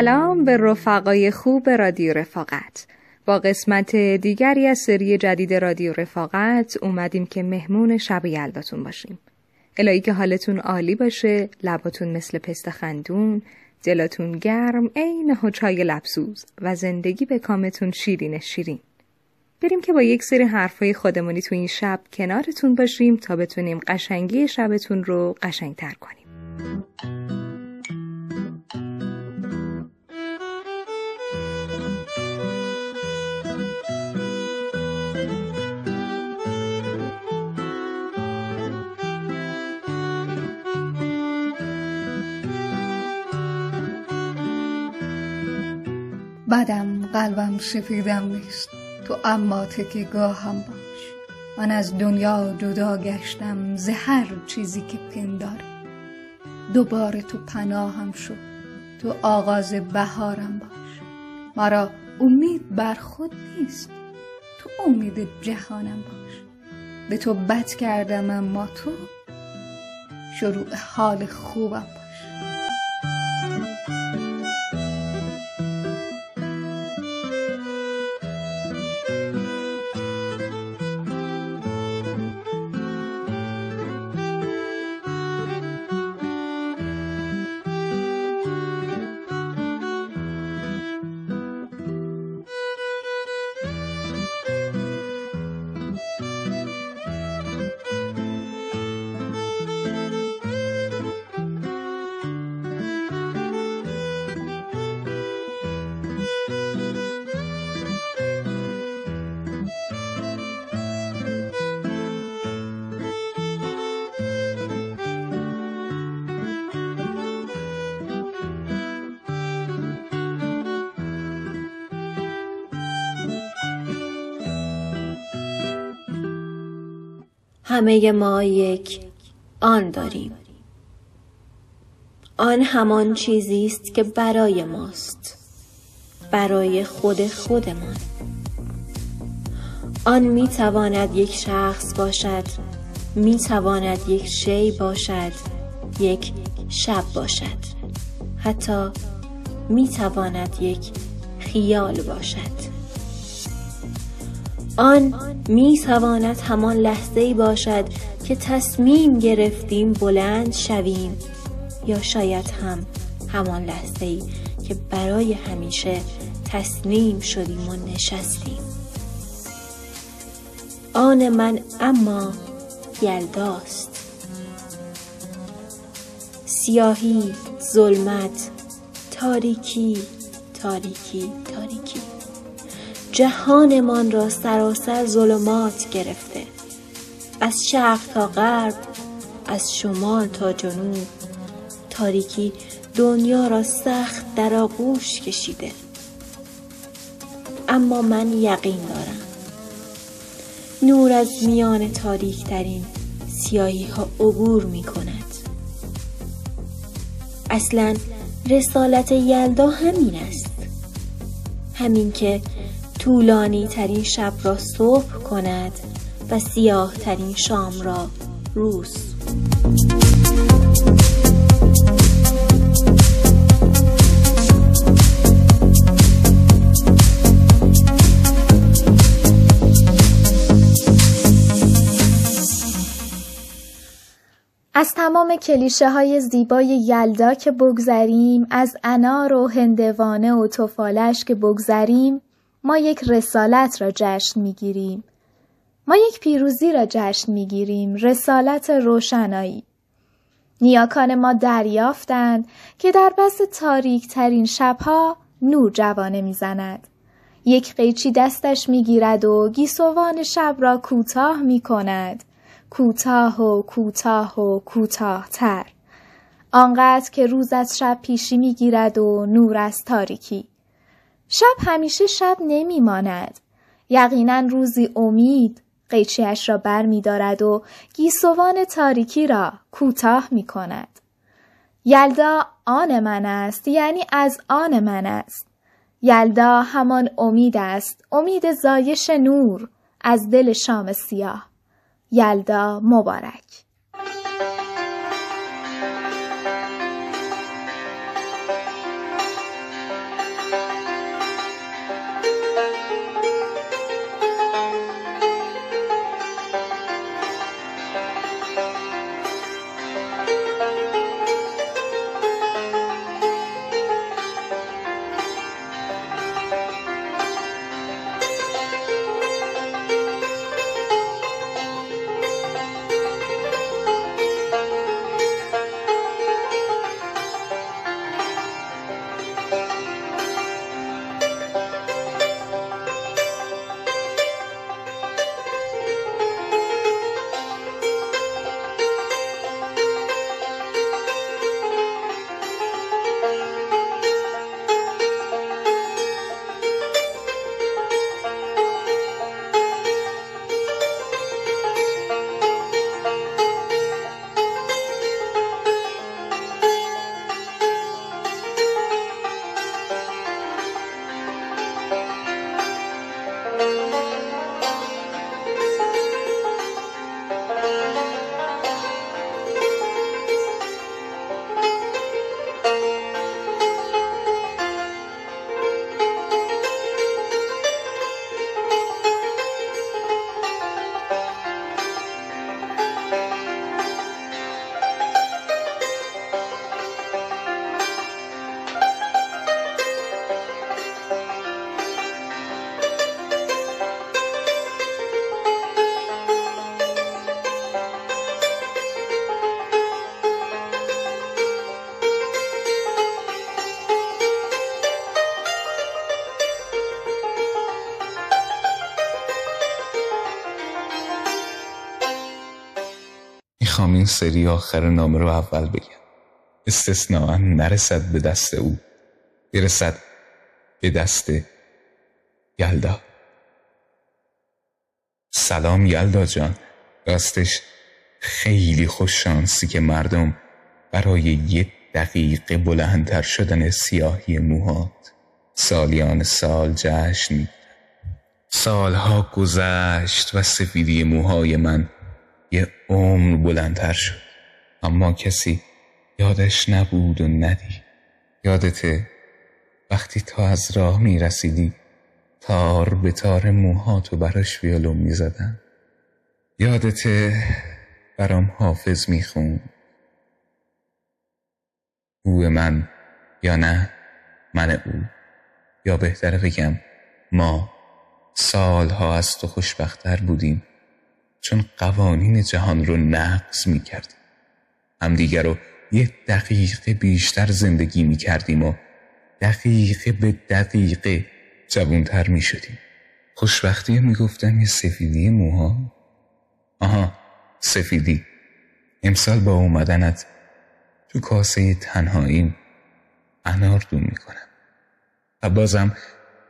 سلام به رفقای خوب رادیو رفاقت. با قسمت دیگری از سری جدید رادیو رفاقت اومدیم که مهمون شب یلداتون باشیم. الهی که حالتون عالی باشه لباتون مثل پست خندون دلاتون گرم عین چای لبسوز و زندگی به کامتون شیرین شیرین. بریم که با یک سری حرفای خودمونی تو این شب کنارتون باشیم تا بتونیم قشنگی شبتون رو قشنگتر کنیم. بدم قلبم سفیدم نیست. تو اما گاهم باش. من از دنیا جدا گشتم ز هر چیزی که پنداره دوباره تو پناهم شد. تو آغاز بهارم باش. مرا امید بر خود نیست. تو امید جهانم باش. به تو بد کردم اما تو شروع حال خوبم. باش همه ما یک آن داریم. آن همان چیزی است که برای ماست برای خود خودمان. آن می تواند یک شخص باشد می تواند یک شی باشد یک شب باشد. حتی می تواند یک خیال باشد. آن می تواند همان لحظه ای باشد که تصمیم گرفتیم بلند شویم یا شاید هم همان لحظه ای که برای همیشه تسلیم شدیم و نشستیم. آن من اما یلداست. سیاهی ظلمت تاریکی تاریکی تاریکی. جهانمان را سراسر ظلمات گرفته. از شرق تا غرب از شمال تا جنوب. تاریکی دنیا را سخت در آغوش کشیده. اما من یقین دارم. نور از میان تاریک ترین سیاهی ها عبور می کند اصلا رسالت یلدا همین است. همین که طولانی ترین شب را صبح کند و سیاه ترین شام را روز. از تمام کلیشه های زیبای یلدا که بگذریم از انار و هندوانه و توفالش که بگذریم ما یک رسالت را جشن می‌گیریم. ما یک پیروزی را جشن می‌گیریم. رسالت روشنایی. نیاکان ما دریافتند که در بس تاریک ترین شبها نور جوانه می‌زند. یک قیچی دستش می‌گیرد و گیسوان شب را کوتاه می کند. کوتاه و کوتاه و کوتاه تر. آنقدر که روز از شب پیشی می‌گیرد و نور از تاریکی. شب همیشه شب نمی ماند. یقینا روزی امید قیچیش را بر می دارد و گیسوان تاریکی را کوتاه می کند. یلدا آن من است یعنی از آن من است. یلدا همان امید است امید زایش نور از دل شام سیاه یلدا مبارک سری آخر نامه رو اول بگم. استثناء نرسد به دست او برسد به دست یلدا. سلام یلدا جان. راستش خیلی خوش شانسی که مردم برای یک دقیقه بلندتر شدن سیاهی موهات. سالیان سال جشن سالها گذشت و سفیدی موهای من یه عمر بلندتر شد. اما کسی یادش نبود و ندی یادته وقتی تا از راه می رسیدی تار به تار موهاتو براش ویولون می زدن یادته برام حافظ می خون او من یا نه؟ من او. یا بهتره بگم ما سالها از تو خوشبختتر بودیم. چون قوانین جهان رو نقض می کردیم همدیگر رو یه دقیقه بیشتر زندگی می کردیم و دقیقه به دقیقه جوانتر می شدیم خوشبختی می گفتن یه سفیدی موها؟ آها سفیدی. امسال با اومدنت تو کاسه تنهاییم انار دون می‌کنم. و بازم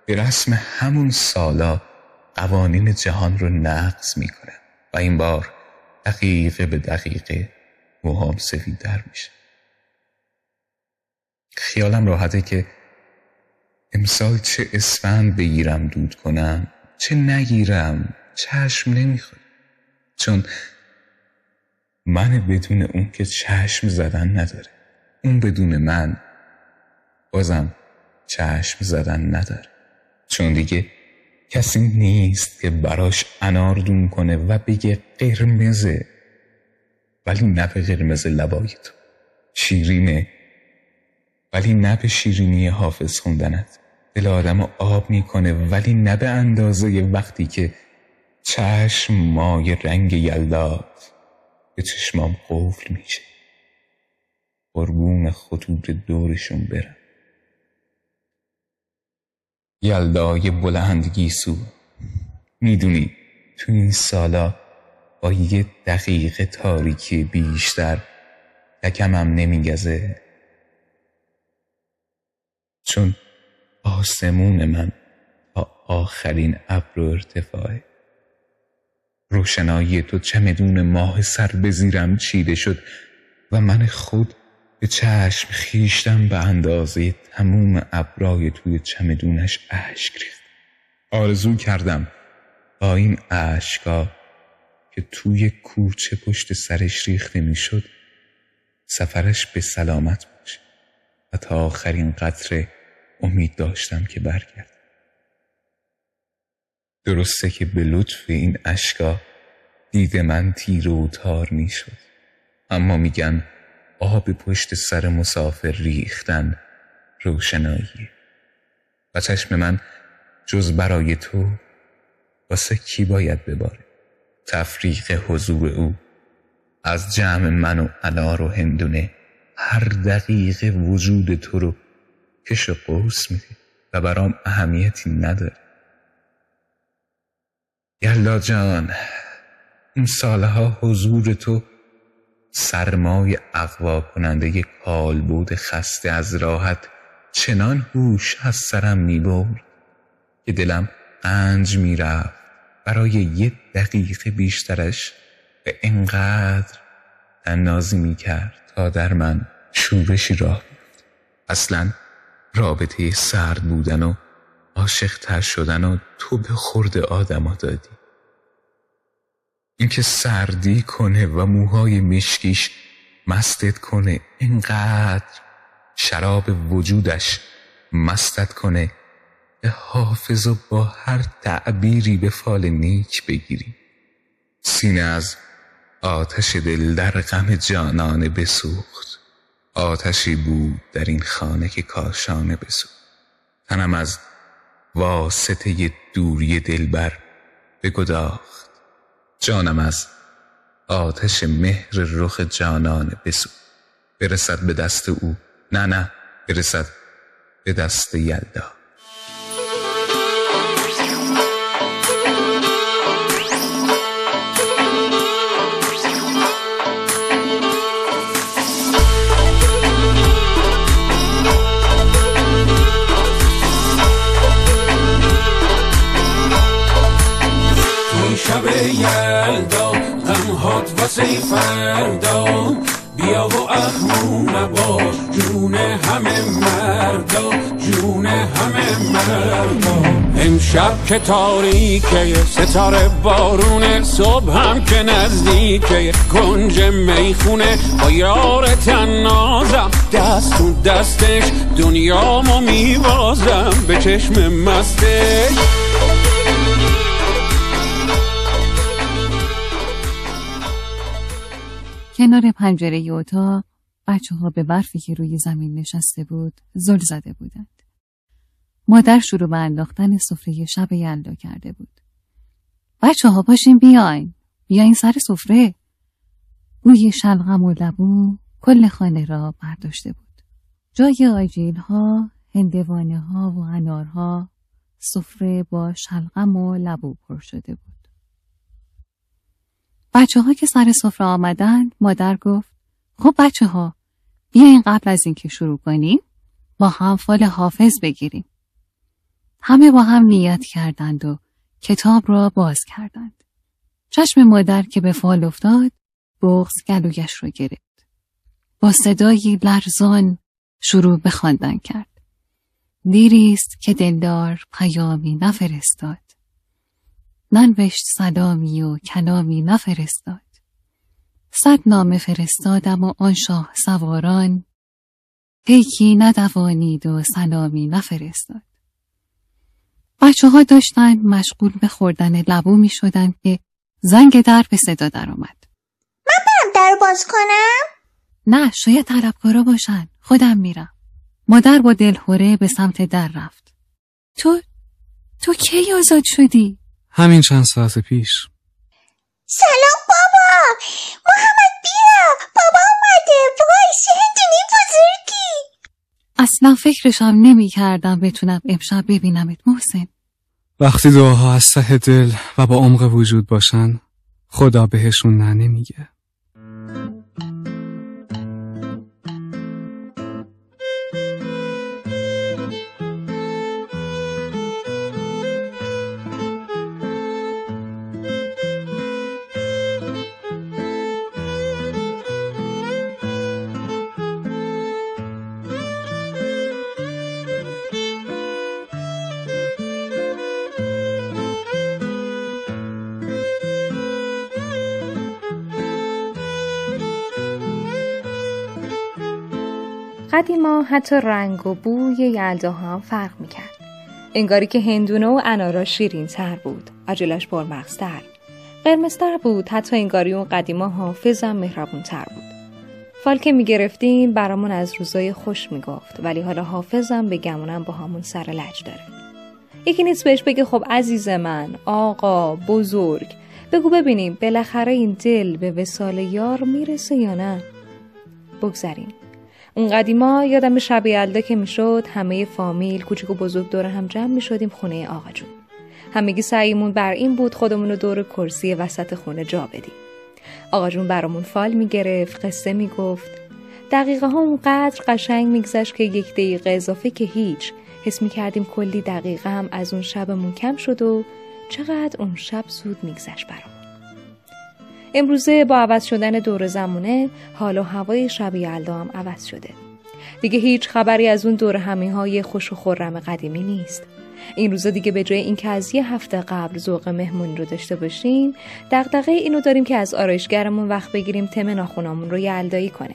به رسم همون سالا قوانین جهان رو نقض می‌کنم. و این بار دقیقه به دقیقه موهام سفیدتر میشه. خیالم راحته که امسال چه اسفند بگیرم دود کنم چه نگیرم چشم نمی‌خواد چون من بدون اون که چشم زدن نداره. اون بدون من بازم چشم زدن نداره. چون دیگه کسی نیست که براش انار دون کنه و بگه قرمزه ولی نه به قرمز لبای تو شیرینه. ولی نه به شیرینی حافظ خوندنت. دل آدم آب می‌کنه ولی نه به اندازه وقتی که چشم مای رنگ یلدات به چشمام قفل میشه. قربون خطوط دورشون برم. یلدای بلند گیسو می‌دونی تو این سالا با یه دقیقه تاریکی بیشتر یکمم نمیگزه. چون آسمون من با آخرین ابر و ارتفاعه روشنایی تو چمدون ماه سر به زیرم چیده شد و من خود به چشم خیشتم به اندازه تموم ابرای توی چمدونش اشک ریخت. آرزو کردم با این اشکا که توی کوچه پشت سرش ریخته می‌شد سفرش به سلامت باشه و تا آخرین قطره امید داشتم که برگرد. درسته که به لطف این اشکا دید من تیر و تار می‌شد اما میگن آب پشت سر مسافر ریختن روشنایی. و چشم من جز برای تو واسه کی باید بباره؟ تفریق حضور او از جمع من و انار و هندونه هر دقیقه وجود تو رو کش و قوس میده و برام اهمیتی نداره. یلا جان این سالها حضور تو سرمای اقوا کننده کالبود خسته از راحت چنان هوش از سرم می‌برد که دلم قنج می‌رفت برای یه دقیقه بیشترش به انقدر تنازی می‌کرد تا در من شورشی راه بیفت. اصلا رابطه سرد بودن و عاشق تر شدن و تو به خورد آدما دادی اینکه سردی کنه و موهای مشکیش مستت کنه اینقدر شراب وجودش مستت کنه به حافظ و با هر تعبیری به فال نیک بگیری. سینه از آتش دل در غم جانانه بسوخت. آتشی بود در این خانه که کاشانه بسوخت. تنم از واسطه دوری دلبر بگداخت. جانم از آتش مهر رخ جانان بسو برسد به دست او نه نه برسد به دست یلدا Yeah. غمهات واسه فردا. بیا و اخمو نباش جون همه مردا جون همه مردا. امشب که تاریکه ستاره بارونه صبح هم که نزدیکه. کنج می‌خونه با یار تنازم. دست تو دستش دنیامو میوازم به چشم مستش. کنار پنجره اتاق بچه ها به برفی که روی زمین نشسته بود زل زده بودند. مادر شروع به انداختن سفره شب یلدا کرده بود. بچه ها پاشین بیاین. بیاین سر سفره. بوی شلغم و لبو کل خانه را برداشته بود. جای آجیل ها، هندوانه ها و انارها سفره با شلغم و لبو پر شده بود. بچه ها که سر سفره آمدن مادر گفت خب بچه ها بیاین قبل از اینکه شروع کنیم با هم فال حافظ بگیریم. همه با هم نیت کردند و کتاب را باز کردند. چشم مادر که به فال افتاد بغز گلویش را گرفت. با صدایی لرزان شروع به خواندن کرد. دیریست که دلدار پیامی نفرستاد. ننوشت سلامی و کلامی نفرستاد. صد نامه فرستادم و آن شاه سواران پیکی ندوانید و سلامی نفرستاد. بچه ها داشتن مشغول به خوردن لبو می شدن که زنگ در به صدا در آمد. من برم در باز کنم؟ نه شاید طلبکارا باشن. خودم میرم. مادر با دلهوره به سمت در رفت. تو تو کی آزاد شدی؟ همین چند ساعت پیش. سلام بابا. محمد بیا. بابا اومده. وای هندونی بزرگی. اصلا فکرشم نمی کردم بتونم امشب ببینمت محسن. وقتی دعاها از ته دل و با عمق وجود باشن خدا بهشون نه نمیگه قدیما حتی رنگ و بوی یلدا هم فرق می‌کرد. انگاری که هندونه و انارا شیرین تر بود. آجلش برمغزتر. قرمزتر بود حتی انگاری اون قدیما حافظم مهربون تر بود. فال که می‌گرفتیم برامون از روزای خوش می‌گفت ولی حالا حافظم به گمونم با همون سر لج داره. یکی نیست بهش بگه خب عزیز من آقا بزرگ بگو ببینیم بالاخره این دل به وسال یار می‌رسه یا نه بگذریم اون قدیما یادم شب یلدا که می‌شد همه فامیل کوچیک و بزرگ دور هم جمع می‌شدیم خونه آقا جون. همگی سعیمون بر این بود خودمون رو دور کرسی وسط خونه جا بدیم. آقا جون برامون فال می‌گرفت قصه می‌گفت. دقیقه ها اونقدر قشنگ میگذشت که یک دقیقه اضافه که هیچ. حس می‌کردیم کلی دقیقه هم از اون شبمون کم شد و چقدر اون شب زود میگذشت برامون امروزه با عوض شدن دور زمونه حال و هوای شب یلدا هم عوض شده. دیگه هیچ خبری از اون دور همی های خوش و خورم قدیمی نیست. این روزا دیگه به جای اینکه از یه هفته قبل ذوق مهمون رو داشته باشیم دغدغه اینو داریم که از آرایشگرمون وقت بگیریم تم ناخونامون رو یلدایی کنه.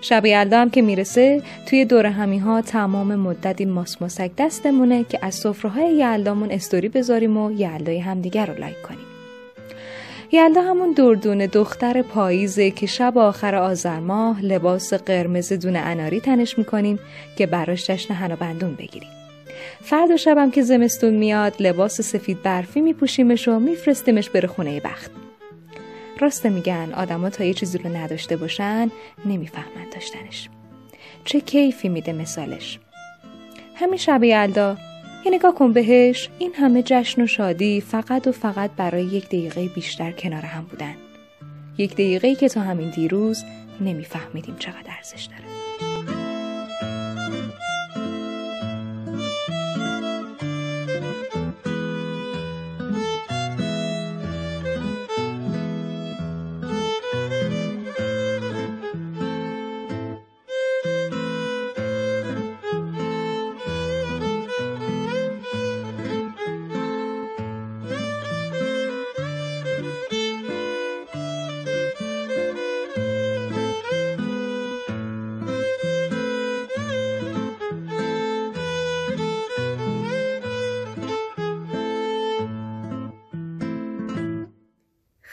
شب یلدا هم که می‌رسه توی دور همی ها تمام مدت این ماسماسک دستمونه که از سفره های یلدامون استوری بذاریم و یلدای همدیگر رو لایک کنیم. یلدا همون دردون دختر پاییزه که شب آخر آذر ماه لباس قرمز دونه اناری تنش می‌کنیم که براش جشن هنا بندون بگیریم. فردا شبم که زمستون میاد لباس سفید برفی میپوشیمش و میفرستیمش بره خونه بخت. راست میگن آدما تا یه چیزی رو نداشته باشن نمی‌فهمن داشتنش. چه کیفی میده مثالش. همین شب یلدا یه نگاه کن بهش این همه جشن و شادی فقط و فقط برای یک دقیقه بیشتر کنار هم بودن. یک دقیقه که تا همین دیروز نمیفهمیدیم چقدر ارزش داره.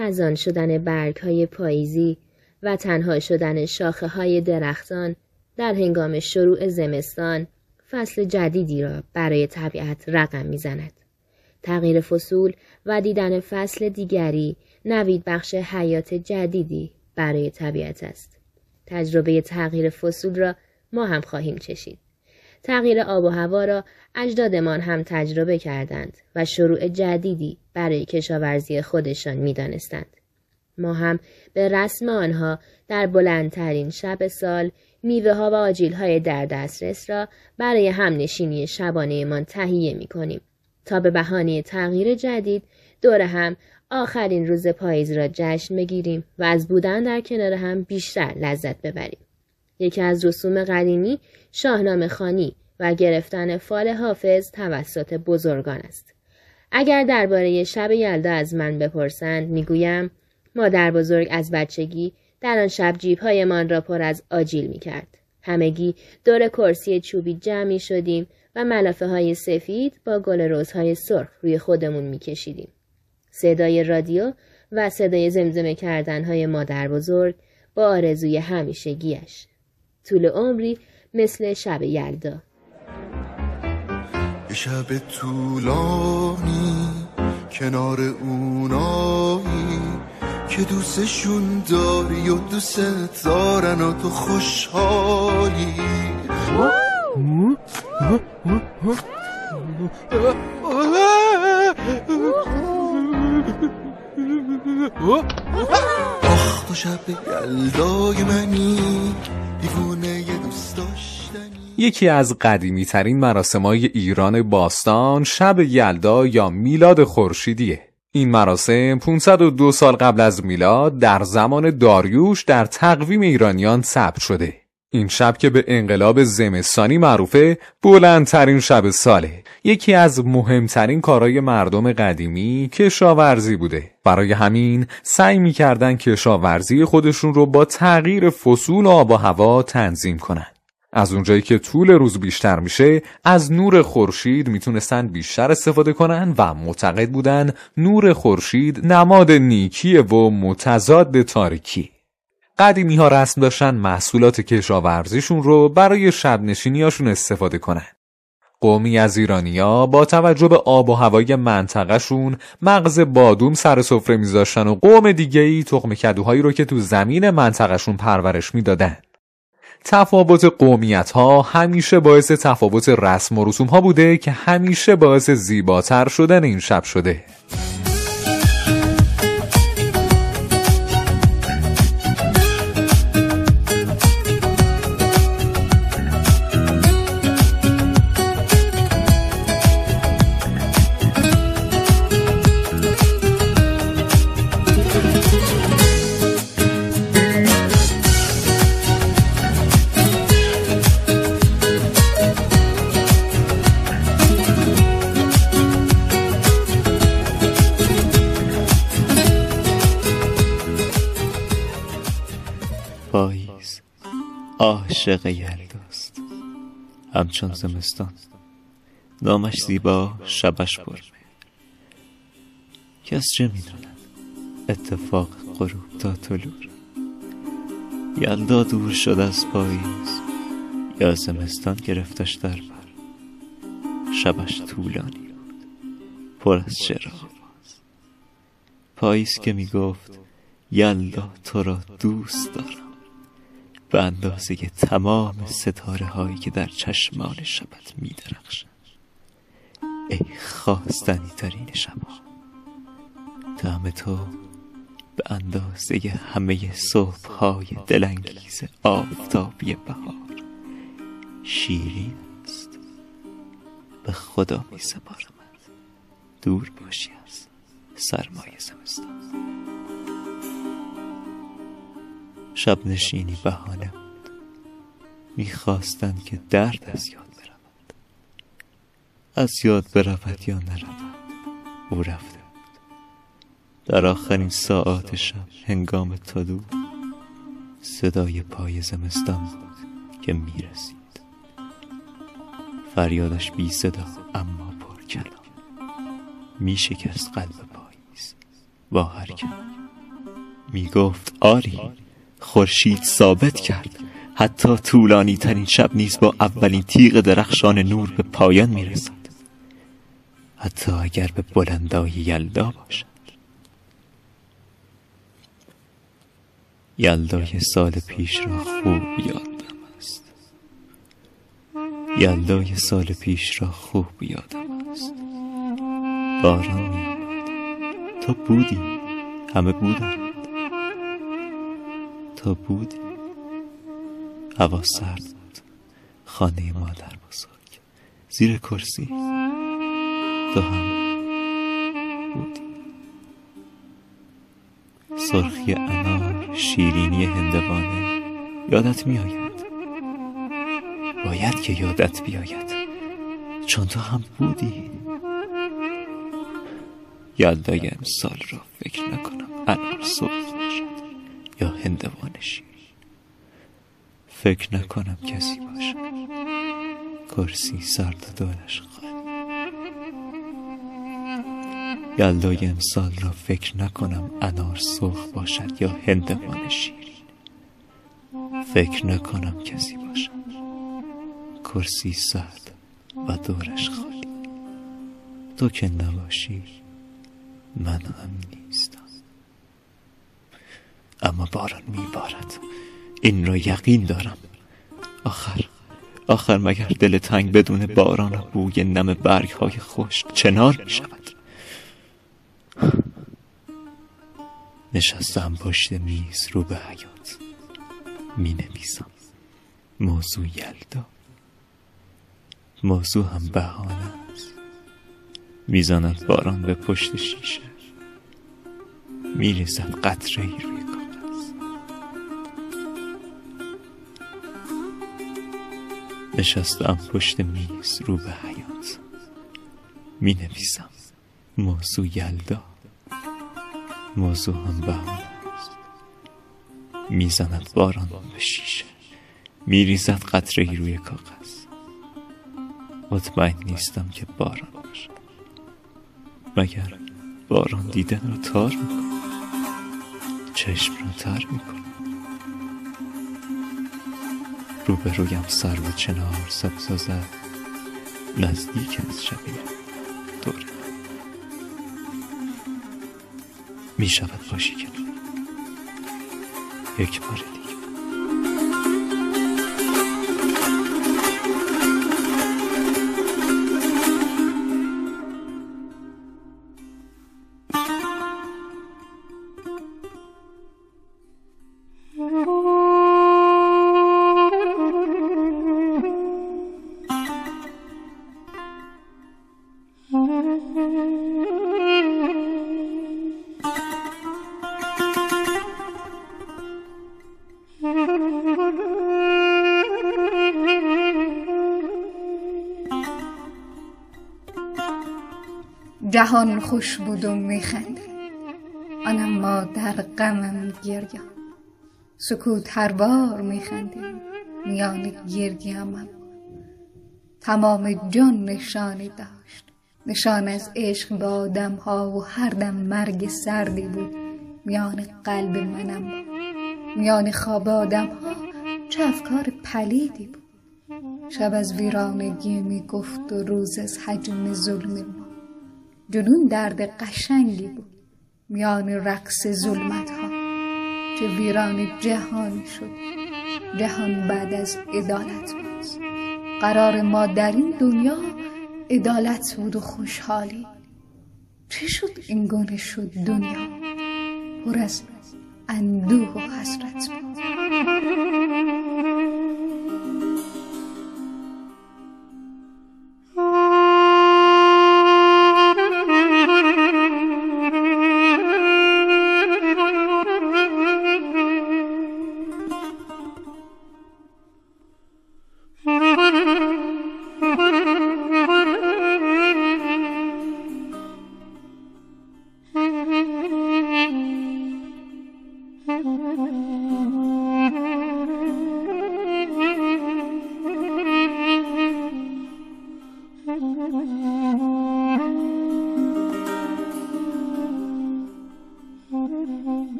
خزان شدن برگ های پاییزی و تنها شدن شاخه های درختان در هنگام شروع زمستان فصل جدیدی را برای طبیعت رقم می‌زند. تغییر فصول و دیدن فصل دیگری نوید بخش حیات جدیدی برای طبیعت است. تجربه تغییر فصول را ما هم خواهیم چشید. تغییر آب و هوا را اجدادمان هم تجربه کردند و شروع جدیدی برای کشاورزی خودشان می‌دانستند. ما هم به رسم آنها در بلندترین شب سال میوه ها و آجیل های در دسترس را برای همنشینی شبانه تهیه می کنیم تا به بهانه تغییر جدید دور هم آخرین روز پاییز را جشن بگیریم و از بودن در کنار هم بیشتر لذت ببریم. یکی از رسوم قدیمی شاهنامه خانی و گرفتن فال حافظ توسط بزرگان است. اگر درباره شب یلدا از من بپرسند می‌گویم مادر بزرگ از بچگی در آن شب جیبهایمان را پر از آجیل می کرد. همگی دور کرسی چوبی جمع می شدیم و ملافه های سفید با گل روزهای سرخ روی خودمون می کشیدیم. صدای رادیو و صدای زمزمه کردن های مادر بزرگ با آرزوی همیشگیش. طول عمری مثل شب یلدا. شب طولانی کنار اونایی که دوستشون داری و دوست دارن و تو خوشحالی. آخ تو شب یلدای منی دیوونه دوست داشتنی. یکی از قدیمی ترین مراسمای ایران باستان شب یلدا یا میلاد خورشیدیه. این مراسم 502 سال قبل از میلاد در زمان داریوش در تقویم ایرانیان ثبت شده. این شب که به انقلاب زمستانی معروفه بلندترین شب ساله. یکی از مهمترین کارهای مردم قدیمی کشاورزی بوده. برای همین سعی می‌کردن کشاورزی خودشون رو با تغییر فصول آب و هوا تنظیم کنن. از اونجایی که طول روز بیشتر میشه از نور خورشید می‌تونستن بیشتر استفاده کنن و معتقد بودن نور خورشید نماد نیکیه و متضاد تاریکی. قدیمی ها رسم داشتن محصولات کشاورزیشون رو برای شب نشینیاشون استفاده کنن. قومی از ایرانیا با توجه به آب و هوای منطقهشون مغز بادوم سر سفره میذاشتن و قوم دیگه ای تخم کدوهایی رو که تو زمین منطقهشون پرورش می‌دادن. تفاوت قومیت ها همیشه باعث تفاوت رسم و رسوم ها بوده که همیشه باعث زیباتر شدن این شب شده. عاشق یلداست همچون زمستان. نامش زیبا شبش پر. کس چه می‌داند؟ اتفاق غروب تا طلوع یلدا دور شد از پاییز. یا زمستان گرفتش در بر. شبش طولانی بود. پر از چراغ. پاییز که می‌گفت یلدا تو را دوست دارم. به اندازه تمام ستاره هایی که در چشمان شبت می درخشن. ای خواستنی ترین شما دم تو به اندازه همه صبح های دلانگیز آفتابی بهار. شیرین است. به خدا می سپارم. دور باشی از سرمایه زمستان. شب نشینی بهانه. بود می‌خواستند که درد از یاد برود. از یاد برود یا نرود او رفته بود. در آخرین ساعات شب هنگام تادو صدای پای زمستان بود که می‌رسید. فریادش بی صدا اما پر کلام. می شکست قلب پاییز. با هر می گفت آری. خورشید ثابت کرد. حتی طولانی ترین شب نیز با اولین تیغ درخشان نور به پایان می رسد حتی اگر به بلندای یلدا باشد. یلدای سال پیش را خوب یادم است. یلدای سال پیش را خوب یادم است. باران می تا بودی. همه بودند تا بودی هوا سرد بود. خانه مادر بزرگ. زیر کرسی. تو هم بودی. سرخی انار شیرینی هندوانه. یادت میآید؟ باید که یادت بیاید. چون تو هم بودی. یلدای امسال را فکر نکنم. انار سرخ باشد یا هندوانه شیرین فکر نکنم کسی باشد کرسی سرد و دلش خالی یلدای امسال را فکر نکنم انار سرخ باشد یا هندوانه شیرین فکر نکنم کسی باشد کرسی سرد و دورش خالی تو که نباشی من هم نیستم اما باران میبارد. این را یقین دارم. آخر آخر مگر دل تنگ بدون باران و بوی نم برگ های خشک چنار می شود نشستم پشت میز رو به حیات می نویسم موضوع یلدا. موضوع هم بهانه است. می‌زند باران به پشت شیشه. میریزد قطره ای روی نشستم پشت میز رو به حیات می نویسم موضوع یلدا. موضوع هم بهانه است می‌زند باران به شیشه. میریزد قطره ای روی کاغذ. مطمئن نیستم که باران باشد مگر باران دیدن رو تار می‌کنه؟ چشم رو تر می‌کنه؟ روبرویم و چنار سبز زد نزدیک از شبیه دوره. می شود باشی کنار. یک بار دیگه جهان خوش بود و میخندید آن ما در غمم گریان. سکوت هر بار میخندیم میان گریه‌ام تمام جان نشانی داشت. نشان از عشق به آدم ها و هر دم مرگ سردی بود. میان قلب منم. میان خواب آدم ها چه افکار پلیدی بود. شب از ویرانگی می گفت و روز از حجم ظلم جنون درد قشنگی بود. میان رقص ظلمت ها چه ویران جهانی شد. جهان بعد از عدالت بود. قرار ما در این دنیا عدالت بود و خوشحالی. چه شد این گونه شد دنیا؟ پر از اندوه و حسرت بود.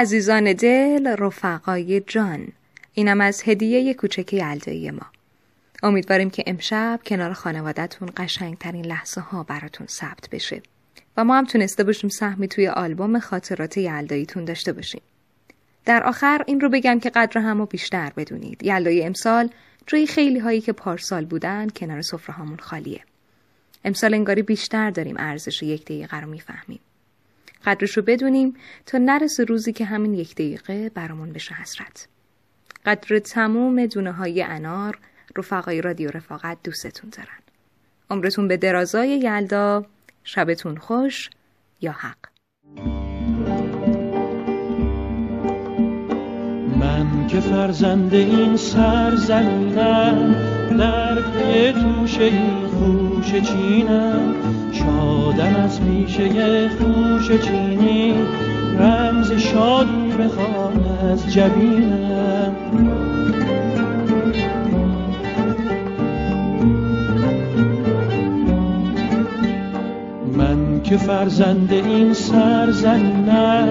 عزیزان دل رفقای جان. اینم از هدیه کوچک یلدایی ما. امیدواریم که امشب کنار خانوادتون قشنگترین لحظه ها براتون ثبت بشه. و ما هم تونسته باشیم سهمی توی آلبوم خاطرات یلداییتون داشته باشیم. در آخر این رو بگم که قدر همو بیشتر بدونید. یلدای امسال جای خیلی هایی که پارسال بودن کنار سفره خالیه. امسال انگاری بیشتر داریم ارزش یک دقیقه رو می‌فهمیم. قدرش رو بدونیم تا نرسه روزی که همین یک دقیقه برامون بشه حسرت. قدر تموم دونه های انار رفقای رادیو رفاقت دوستتون دارن. عمرتون به درازای یلدا شبتون خوش یا حق. من که فرزند این سرزمینم در پی توشه خوش چینم شادم از پیشه خوش چینی. رمز شادی بخوان از جبینم من که فرزند این سرزمینم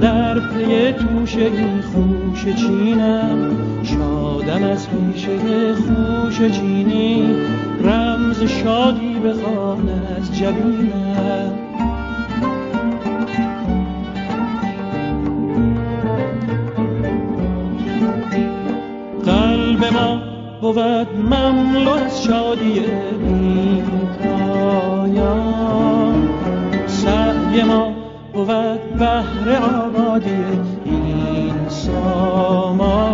در پی توشه این خوش چینم. شادم از پیشه خوش چینی. رمز شادی بخوان از جبینم قلب ما بود مملو از شادی بی پایان سعی ما بود بهر آبادی این سامان.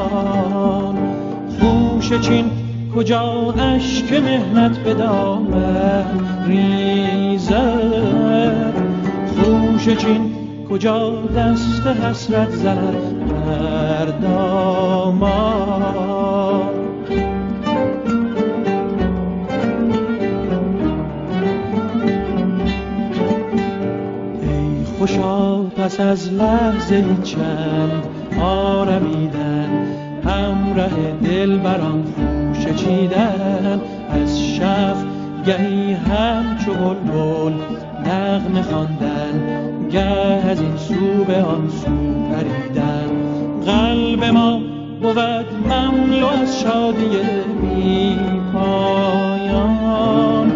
خوش چین کجا اشک مهنت به دامن ریزد خوش چین کجا دست حسرت زند بر ای خوشا پس از لحظه چند آرمیدن همراه دل بران خوش چیدن. از شف گهی همچو بلبل نغمه خواندن. گه از این سو به آن سو پریدن. قلب ما بود مملو از شادی بی پایان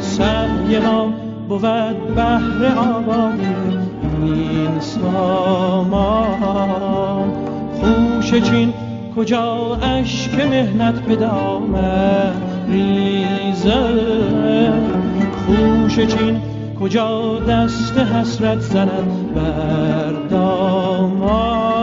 سعی ما بود بهر آبادی این سامان خوش چین کجا اشک مهنت به دامن ریزد خوش چین کجا دست حسرت زند بر دامان؟